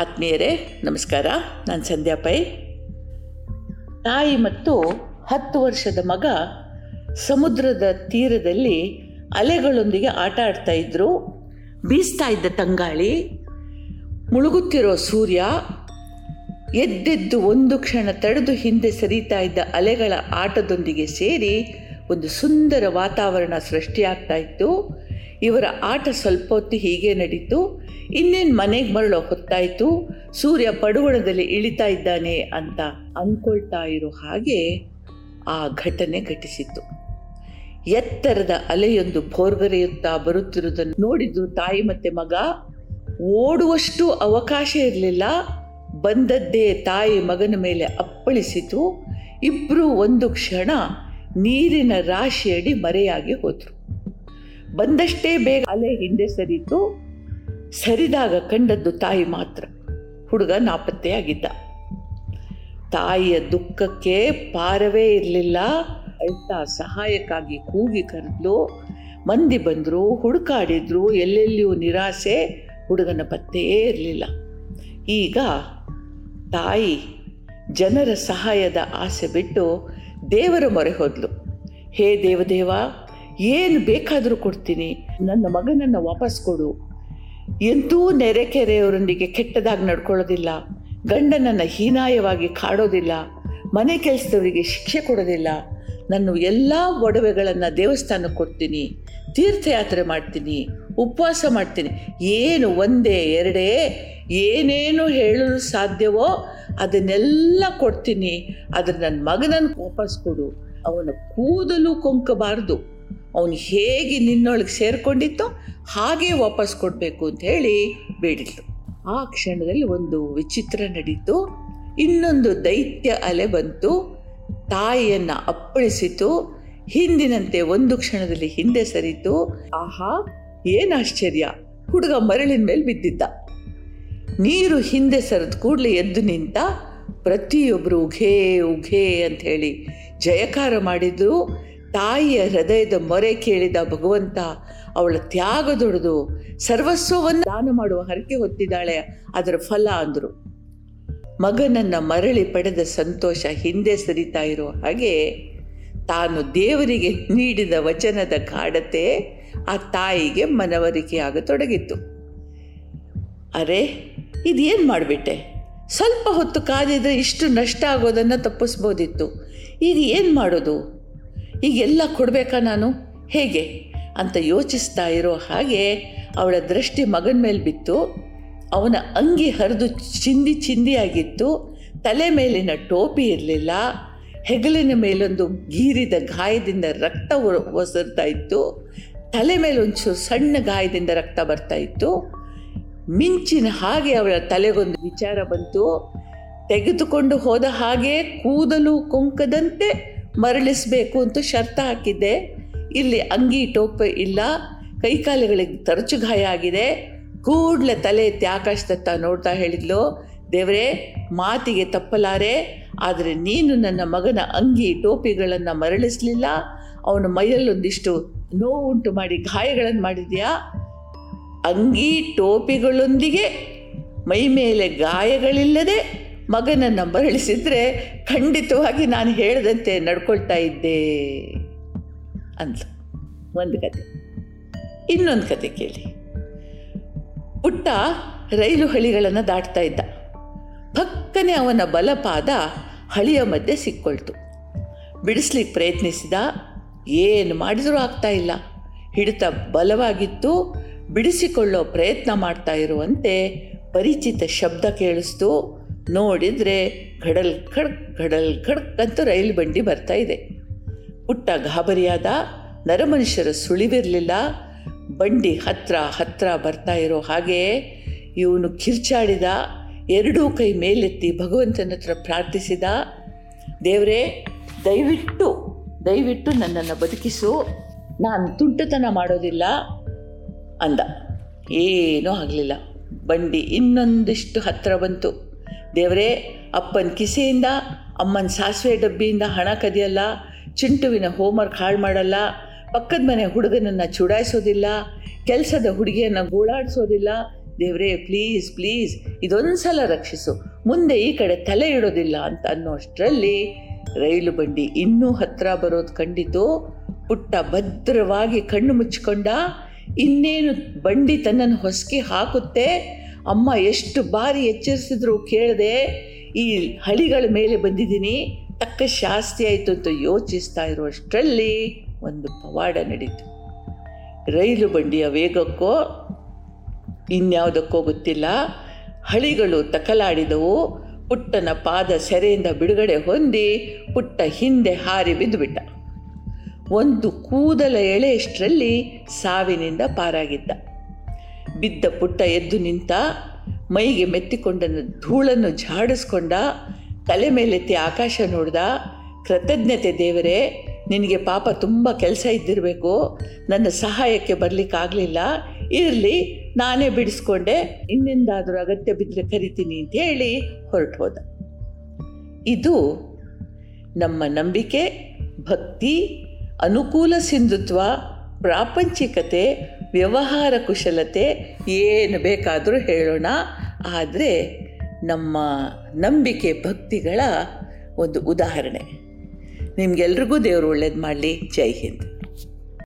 ಆತ್ಮೀಯರೇ, ನಮಸ್ಕಾರ. ನಾನು ಸಂಧ್ಯಾ ಪೈ. ತಾಯಿ ಮತ್ತು ಹತ್ತು ವರ್ಷದ ಮಗ ಸಮುದ್ರದ ತೀರದಲ್ಲಿ ಅಲೆಗಳೊಂದಿಗೆ ಆಟ ಆಡ್ತಾ ಇದ್ರು. ಬೀಸ್ತಾ ಇದ್ದ ತಂಗಾಳಿ, ಮುಳುಗುತ್ತಿರೋ ಸೂರ್ಯ, ಎದ್ದೆದ್ದು ಒಂದು ಕ್ಷಣ ತಡೆದು ಹಿಂದೆ ಸರಿತಾ ಇದ್ದ ಅಲೆಗಳ ಆಟದೊಂದಿಗೆ ಸೇರಿ ಒಂದು ಸುಂದರ ವಾತಾವರಣ ಸೃಷ್ಟಿಯಾಗ್ತಾ ಇತ್ತು. ಇವರ ಆಟ ಸ್ವಲ್ಪ ಹೊತ್ತು ಹೀಗೆ ನಡೀತು. ಇನ್ನೇನು ಮನೆಗೆ ಬರಲು ಹೊತ್ತಾಯಿತು ಸೂರ್ಯ ಪಡುವಣದಲ್ಲಿ ಇಳಿತಾ ಇದ್ದಾನೆ ಅಂತ ಅಂದ್ಕೊಳ್ತಾ ಇರೋ ಹಾಗೆ ಆ ಘಟನೆ ಘಟಿಸಿತ್ತು. ಎತ್ತರದ ಅಲೆಯೊಂದು ಭೋರ್ಗರೆಯುತ್ತಾ ಬರುತ್ತಿರುವುದನ್ನು ನೋಡಿದ್ದು ತಾಯಿ ಮತ್ತೆ ಮಗ ಓಡುವಷ್ಟು ಅವಕಾಶ ಇರಲಿಲ್ಲ. ಬಂದದ್ದೇ ತಾಯಿ ಮಗನ ಮೇಲೆ ಅಪ್ಪಳಿಸಿತು. ಇಬ್ಬರು ಒಂದು ಕ್ಷಣ ನೀರಿನ ರಾಶಿಯಡಿ ಮರೆಯಾಗಿ ಹೋದರು. ಬಂದಷ್ಟೇ ಬೇಗ ಅಲೆ ಹಿಂದೆ ಸರಿತು ಸರಿದಾಗ ಕಂಡದ್ದು ತಾಯಿ ಮಾತ್ರ. ಹುಡುಗ ನಾಪತ್ತೆಯಾಗಿದ್ದ. ತಾಯಿಯ ದುಃಖಕ್ಕೆ ಪಾರವೇ ಇರಲಿಲ್ಲ. ಅಳ್ತಾ ಸಹಾಯಕ್ಕಾಗಿ ಕೂಗಿ ಕರೆದ್ಲು. ಮಂದಿ ಬಂದರು, ಹುಡುಕಾಡಿದ್ರು, ಎಲ್ಲೆಲ್ಲಿಯೂ ನಿರಾಸೆ, ಹುಡುಗನ ಪತ್ತೆಯೇ ಇರಲಿಲ್ಲ. ಈಗ ತಾಯಿ ಜನರ ಸಹಾಯದ ಆಸೆ ಬಿಟ್ಟು ದೇವರ ಮೊರೆ ಹೋದ್ಲು. ಹೇ ದೇವದೇವ, ಏನು ಬೇಕಾದರೂ ಕೊಡ್ತೀನಿ. ನನ್ನ ಮಗನನ್ನು ವಾಪಸ್ ಕೊಡು. ಎಂತೂ ನೆರೆಕೆರೆಯವರೊಂದಿಗೆ ಕೆಟ್ಟದಾಗಿ ನಡ್ಕೊಳ್ಳೋದಿಲ್ಲ. ಗಂಡನನ್ನು ಹೀನಾಯವಾಗಿ ಕಾಡೋದಿಲ್ಲ. ಮನೆ ಕೆಲಸದವರಿಗೆ ಶಿಕ್ಷೆ ಕೊಡೋದಿಲ್ಲ. ನಾನು ಎಲ್ಲ ಒಡವೆಗಳನ್ನು ದೇವಸ್ಥಾನಕ್ಕೆ ಕೊಡ್ತೀನಿ, ತೀರ್ಥಯಾತ್ರೆ ಮಾಡ್ತೀನಿ, ಉಪವಾಸ ಮಾಡ್ತೀನಿ. ಏನು ಒಂದೇ, ಎರಡೇ, ಏನೇನು ಹೇಳಲು ಸಾಧ್ಯವೋ ಅದನ್ನೆಲ್ಲ ಕೊಡ್ತೀನಿ. ಆದರೆ ನನ್ನ ಮಗನನ್ನು ವಾಪಸ್ ಕೊಡು. ಅವನ ಕೂದಲು ಕೊಂಕಬಾರ್ದು. ಅವನು ಹೇಗೆ ನಿನ್ನೊಳಗೆ ಸೇರಿಕೊಂಡಿತ್ತೋ ಹಾಗೆ ವಾಪಸ್ ಕೊಡಬೇಕು ಅಂತ ಹೇಳಿ ಬೇಡಿದ್ಲು. ಆ ಕ್ಷಣದಲ್ಲಿ ಒಂದು ವಿಚಿತ್ರ ನಡೀತು. ಇನ್ನೊಂದು ದೈತ್ಯ ಅಲೆ ಬಂತು. ತಾಯಿಯನ್ನು ಅಪ್ಪಳಿಸಿತು. ಹಿಂದಿನಂತೆ ಒಂದು ಕ್ಷಣದಲ್ಲಿ ಹಿಂದೆ ಸರಿತು. ಆಹಾ, ಏನು ಆಶ್ಚರ್ಯ. ಹುಡುಗ ಮರಳಿನ ಮೇಲೆ ಬಿದ್ದಿದ್ದ. ನೀರು ಹಿಂದೆ ಸರಿದ ಕೂಡಲೇ ಎದ್ದು ನಿಂತ ಪ್ರತಿಯೊಬ್ಬರು ಉಘೇ ಉಘೇ ಅಂತ ಹೇಳಿ ಜಯಕಾರ ಮಾಡಿದ್ರು. ತಾಯಿಯ ಹೃದಯದ ಮೊರೆ ಕೇಳಿದ ಭಗವಂತ ಅವಳ ತ್ಯಾಗದೊಡೆದು ಸರ್ವಸ್ವವನ್ನು ದಾನ ಮಾಡುವ ಹರಕೆ ಹೊತ್ತಿದ್ದಾಳೆ. ಅದರ ಫಲ ಅಂದರು. ಮಗನನ್ನು ಮರಳಿ ಪಡೆದ ಸಂತೋಷ ಹಿಂದೆ ಸರಿತಾ ಇರೋ ಹಾಗೆ ತಾನು ದೇವರಿಗೆ ನೀಡಿದ ವಚನದ ಕಾಡತೆ ಆ ತಾಯಿಗೆ ಮನವರಿಕೆಯಾಗತೊಡಗಿತ್ತು ಅರೆ, ಇದೇನು ಮಾಡಿಬಿಟ್ಟೆ? ಸ್ವಲ್ಪ ಹೊತ್ತು ಕಾದಿದ್ರೆ ಇಷ್ಟು ನಷ್ಟ ಆಗೋದನ್ನು ತಪ್ಪಿಸ್ಬೋದಿತ್ತು. ಈಗ ಏನು ಮಾಡೋದು? ಈಗೆಲ್ಲ ಕೊಡಬೇಕಾ ನಾನು? ಹೇಗೆ? ಅಂತ ಯೋಚಿಸ್ತಾ ಇರೋ ಹಾಗೆ ಅವಳ ದೃಷ್ಟಿ ಮಗನ ಮೇಲೆ ಬಿತ್ತು. ಅವನ ಅಂಗಿ ಹರಿದು ಚಿಂದಿ ಚಿಂದಿಯಾಗಿತ್ತು. ತಲೆ ಮೇಲಿನ ಟೋಪಿ ಇರಲಿಲ್ಲ. ಹೆಗಲಿನ ಮೇಲೊಂದು ಗೀರಿದ ಗಾಯದಿಂದ ರಕ್ತ ಒಸರ್ತಾ ಇತ್ತು. ತಲೆ ಮೇಲೆ ಒಂಚೂರು ಸಣ್ಣ ಗಾಯದಿಂದ ರಕ್ತ ಬರ್ತಾ ಇತ್ತು. ಮಿಂಚಿನ ಹಾಗೆ ಅವಳ ತಲೆಗೊಂದು ವಿಚಾರ ಬಂತು. ತೆಗೆದುಕೊಂಡು ಹೋದ ಹಾಗೆ ಕೂದಲು ಕೊಂಕದಂತೆ ಮರಳಿಸಬೇಕು ಅಂತ ಶರ್ತ ಹಾಕಿದ್ದೆ. ಇಲ್ಲಿ ಅಂಗಿ ಟೋಪೆ ಇಲ್ಲ ಕೈಕಾಲುಗಳಿಗೆ ತರಚು ಗಾಯ ಆಗಿದೆ. ಕೂಡ್ಲೆ ತಲೆ ಎತ್ತಿ ಆಕಾಶದತ್ತ ನೋಡ್ತಾ ಹೇಳಿದ್ಲು, ದೇವರೇ, ಮಾತಿಗೆ ತಪ್ಪಲಾರೆ, ಆದರೆ ನೀನು ನನ್ನ ಮಗನ ಅಂಗಿ ಟೋಪಿಗಳನ್ನು ಮರಳಿಸಲಿಲ್ಲ. ಅವನ ಮೈಯಲ್ಲೊಂದಿಷ್ಟು ನೋವುಂಟು ಮಾಡಿ ಗಾಯಗಳನ್ನು ಮಾಡಿದ್ಯಾ? ಅಂಗಿ ಟೋಪಿಗಳೊಂದಿಗೆ ಮೈ ಮೇಲೆ ಗಾಯಗಳಿಲ್ಲದೆ ಮಗನನ್ನು ಮರಳಿಸಿದರೆ ಖಂಡಿತವಾಗಿ ನಾನು ಹೇಳಿದಂತೆ ನಡ್ಕೊಳ್ತಾ ಇದ್ದೆ ಅಂತ. ಒಂದು ಕತೆ. ಇನ್ನೊಂದು ಕತೆ ಕೇಳಿ. ಪುಟ್ಟ ರೈಲು ಹಳಿಗಳನ್ನು ದಾಟ್ತಾ ಇದ್ದ. ಪಕ್ಕನೆ ಅವನ ಬಲಪಾದ ಹಳಿಯ ಮಧ್ಯೆ ಸಿಕ್ಕೊಳ್ತು. ಬಿಡಿಸ್ಲಿಕ್ಕೆ ಪ್ರಯತ್ನಿಸಿದ. ಏನು ಮಾಡಿದರೂ ಆಗ್ತಾ ಇಲ್ಲ. ಹಿಡಿತ ಬಲವಾಗಿತ್ತು. ಬಿಡಿಸಿಕೊಳ್ಳೋ ಪ್ರಯತ್ನ ಮಾಡ್ತಾ ಇರುವಂತೆ ಪರಿಚಿತ ಶಬ್ದ ಕೇಳಿಸ್ತು. ನೋಡಿದರೆ ಘಡಲ್ ಖಡ್ಕ್ ಘಡಲ್ ಖಡ್ಕ್ ಅಂತ ರೈಲು ಬಂಡಿ ಬರ್ತಾ ಇದೆ. ಪುಟ್ಟ ಗಾಬರಿಯಾದ ನರಮನುಷ್ಯರ ಸುಳಿವಿರಲಿಲ್ಲ. ಬಂಡಿ ಹತ್ರ ಹತ್ರ ಬರ್ತಾ ಇರೋ ಹಾಗೆ ಇವನು ಕಿರ್ಚಾಡಿದ, ಎರಡೂ ಕೈ ಮೇಲೆತ್ತಿ ಭಗವಂತನ ಹತ್ರ ಪ್ರಾರ್ಥಿಸಿದ, ದೇವರೇ, ದಯವಿಟ್ಟು ದಯವಿಟ್ಟು ನನ್ನನ್ನು ಬದುಕಿಸು, ನಾನು ತುಂಟತನ ಮಾಡೋದಿಲ್ಲ ಅಂದ. ಏನೂ ಆಗಲಿಲ್ಲ. ಬಂಡಿ ಇನ್ನೊಂದಿಷ್ಟು ಹತ್ತಿರ ಬಂತು. ದೇವರೇ, ಅಪ್ಪನ ಕಿಸೆಯಿಂದ, ಅಮ್ಮನ ಸಾಸಿವೆ ಡಬ್ಬಿಯಿಂದ ಹಣ ಕದಿಯಲ್ಲ, ಚಿಂಟುವಿನ ಹೋಮ್ವರ್ಕ್ ಹಾಳು ಮಾಡಲ್ಲ, ಪಕ್ಕದ ಮನೆ ಹುಡುಗನನ್ನು ಚುಡಾಯಿಸೋದಿಲ್ಲ, ಕೆಲಸದ ಹುಡುಗಿಯನ್ನು ಗೋಳಾಡಿಸೋದಿಲ್ಲ. ದೇವರೇ ಪ್ಲೀಸ್ ಪ್ಲೀಸ್ ಇದೊಂದು ಸಲ ರಕ್ಷಿಸು. ಮುಂದೆ ಈ ಕಡೆ ತಲೆ ಇಡೋದಿಲ್ಲ ಅಂತ ಅನ್ನೋಷ್ಟರಲ್ಲಿ ರೈಲು ಬಂಡಿ ಇನ್ನೂ ಹತ್ತಿರ ಬರೋದು ಕಂಡಿತು. ಪುಟ್ಟ ಭದ್ರವಾಗಿ ಕಣ್ಣು ಮುಚ್ಚಿಕೊಂಡ, ಇನ್ನೇನು ಬಂಡಿ ತನ್ನನ್ನು ಹೊಸಕಿ ಹಾಕುತ್ತೆ? ಅಮ್ಮ ಎಷ್ಟು ಬಾರಿ ಎಚ್ಚರಿಸಿದ್ರು ಕೇಳದೆ ಈ ಹಳಿಗಳ ಮೇಲೆ ಬಂದಿದ್ದೀನಿ. ತಕ್ಕ ಶಾಸ್ತಿ ಆಯಿತು ಅಂತ ಯೋಚಿಸ್ತಾ ಇರುವಷ್ಟರಲ್ಲಿ ಒಂದು ಪವಾಡ ನಡೀತು. ರೈಲು ಬಂಡಿಯ ವೇಗಕ್ಕೋ ಇನ್ಯಾವುದಕ್ಕೋ ಗೊತ್ತಿಲ್ಲ. ಹಳಿಗಳು ತಕಲಾಡಿದವು. ಪುಟ್ಟನ ಪಾದ ಸೆರೆಯಿಂದ ಬಿಡುಗಡೆ ಹೊಂದಿ ಪುಟ್ಟ ಹಿಂದೆ ಹಾರಿ ಬಿದ್ದುಬಿಟ್ಟ. ಒಂದು ಕೂದಲ ಎಳೆಯಷ್ಟರಲ್ಲಿ ಸಾವಿನಿಂದ ಪಾರಾಗಿದ್ದ. ಬಿದ್ದ ಪುಟ್ಟ ಎದ್ದು ನಿಂತ ಮೈಗೆ ಮೆತ್ತಿಕೊಂಡ ಧೂಳನ್ನು ಝಾಡಿಸ್ಕೊಂಡ, ತಲೆ ಮೇಲೆತ್ತಿ ಆಕಾಶ ನೋಡ್ದ, ಕೃತಜ್ಞತೆ ದೇವರೇ, ನಿನಗೆ ಪಾಪ ತುಂಬ ಕೆಲಸ ಇದ್ದಿರಬೇಕು, ನನ್ನ ಸಹಾಯಕ್ಕೆ ಬರಲಿಕ್ಕಾಗಲಿಲ್ಲ ಇರಲಿ, ನಾನೇ ಬಿಡಿಸ್ಕೊಂಡೆ, ಇನ್ನೆಂದಾದರೂ ಅಗತ್ಯ ಬಿದ್ದರೆ ಕರಿತೀನಿ ಅಂತ ಹೇಳಿ ಹೊರಟು ಹೋದ ಇದು ನಮ್ಮ ನಂಬಿಕೆ, ಭಕ್ತಿ, ಅನುಕೂಲ ಸಿಂಧುತ್ವ, ಪ್ರಾಪಂಚಿಕತೆ ವ್ಯವಹಾರ ಕುಶಲತೆ ಏನು ಬೇಕಾದರೂ ಹೇಳೋಣ. ಆದರೆ ನಮ್ಮ ನಂಬಿಕೆ ಭಕ್ತಿಗಳ ಒಂದು ಉದಾಹರಣೆ. ನಿಮಗೆಲ್ರಿಗೂ ದೇವರು ಒಳ್ಳೇದು ಮಾಡಲಿ. ಜೈ ಹಿಂದ್.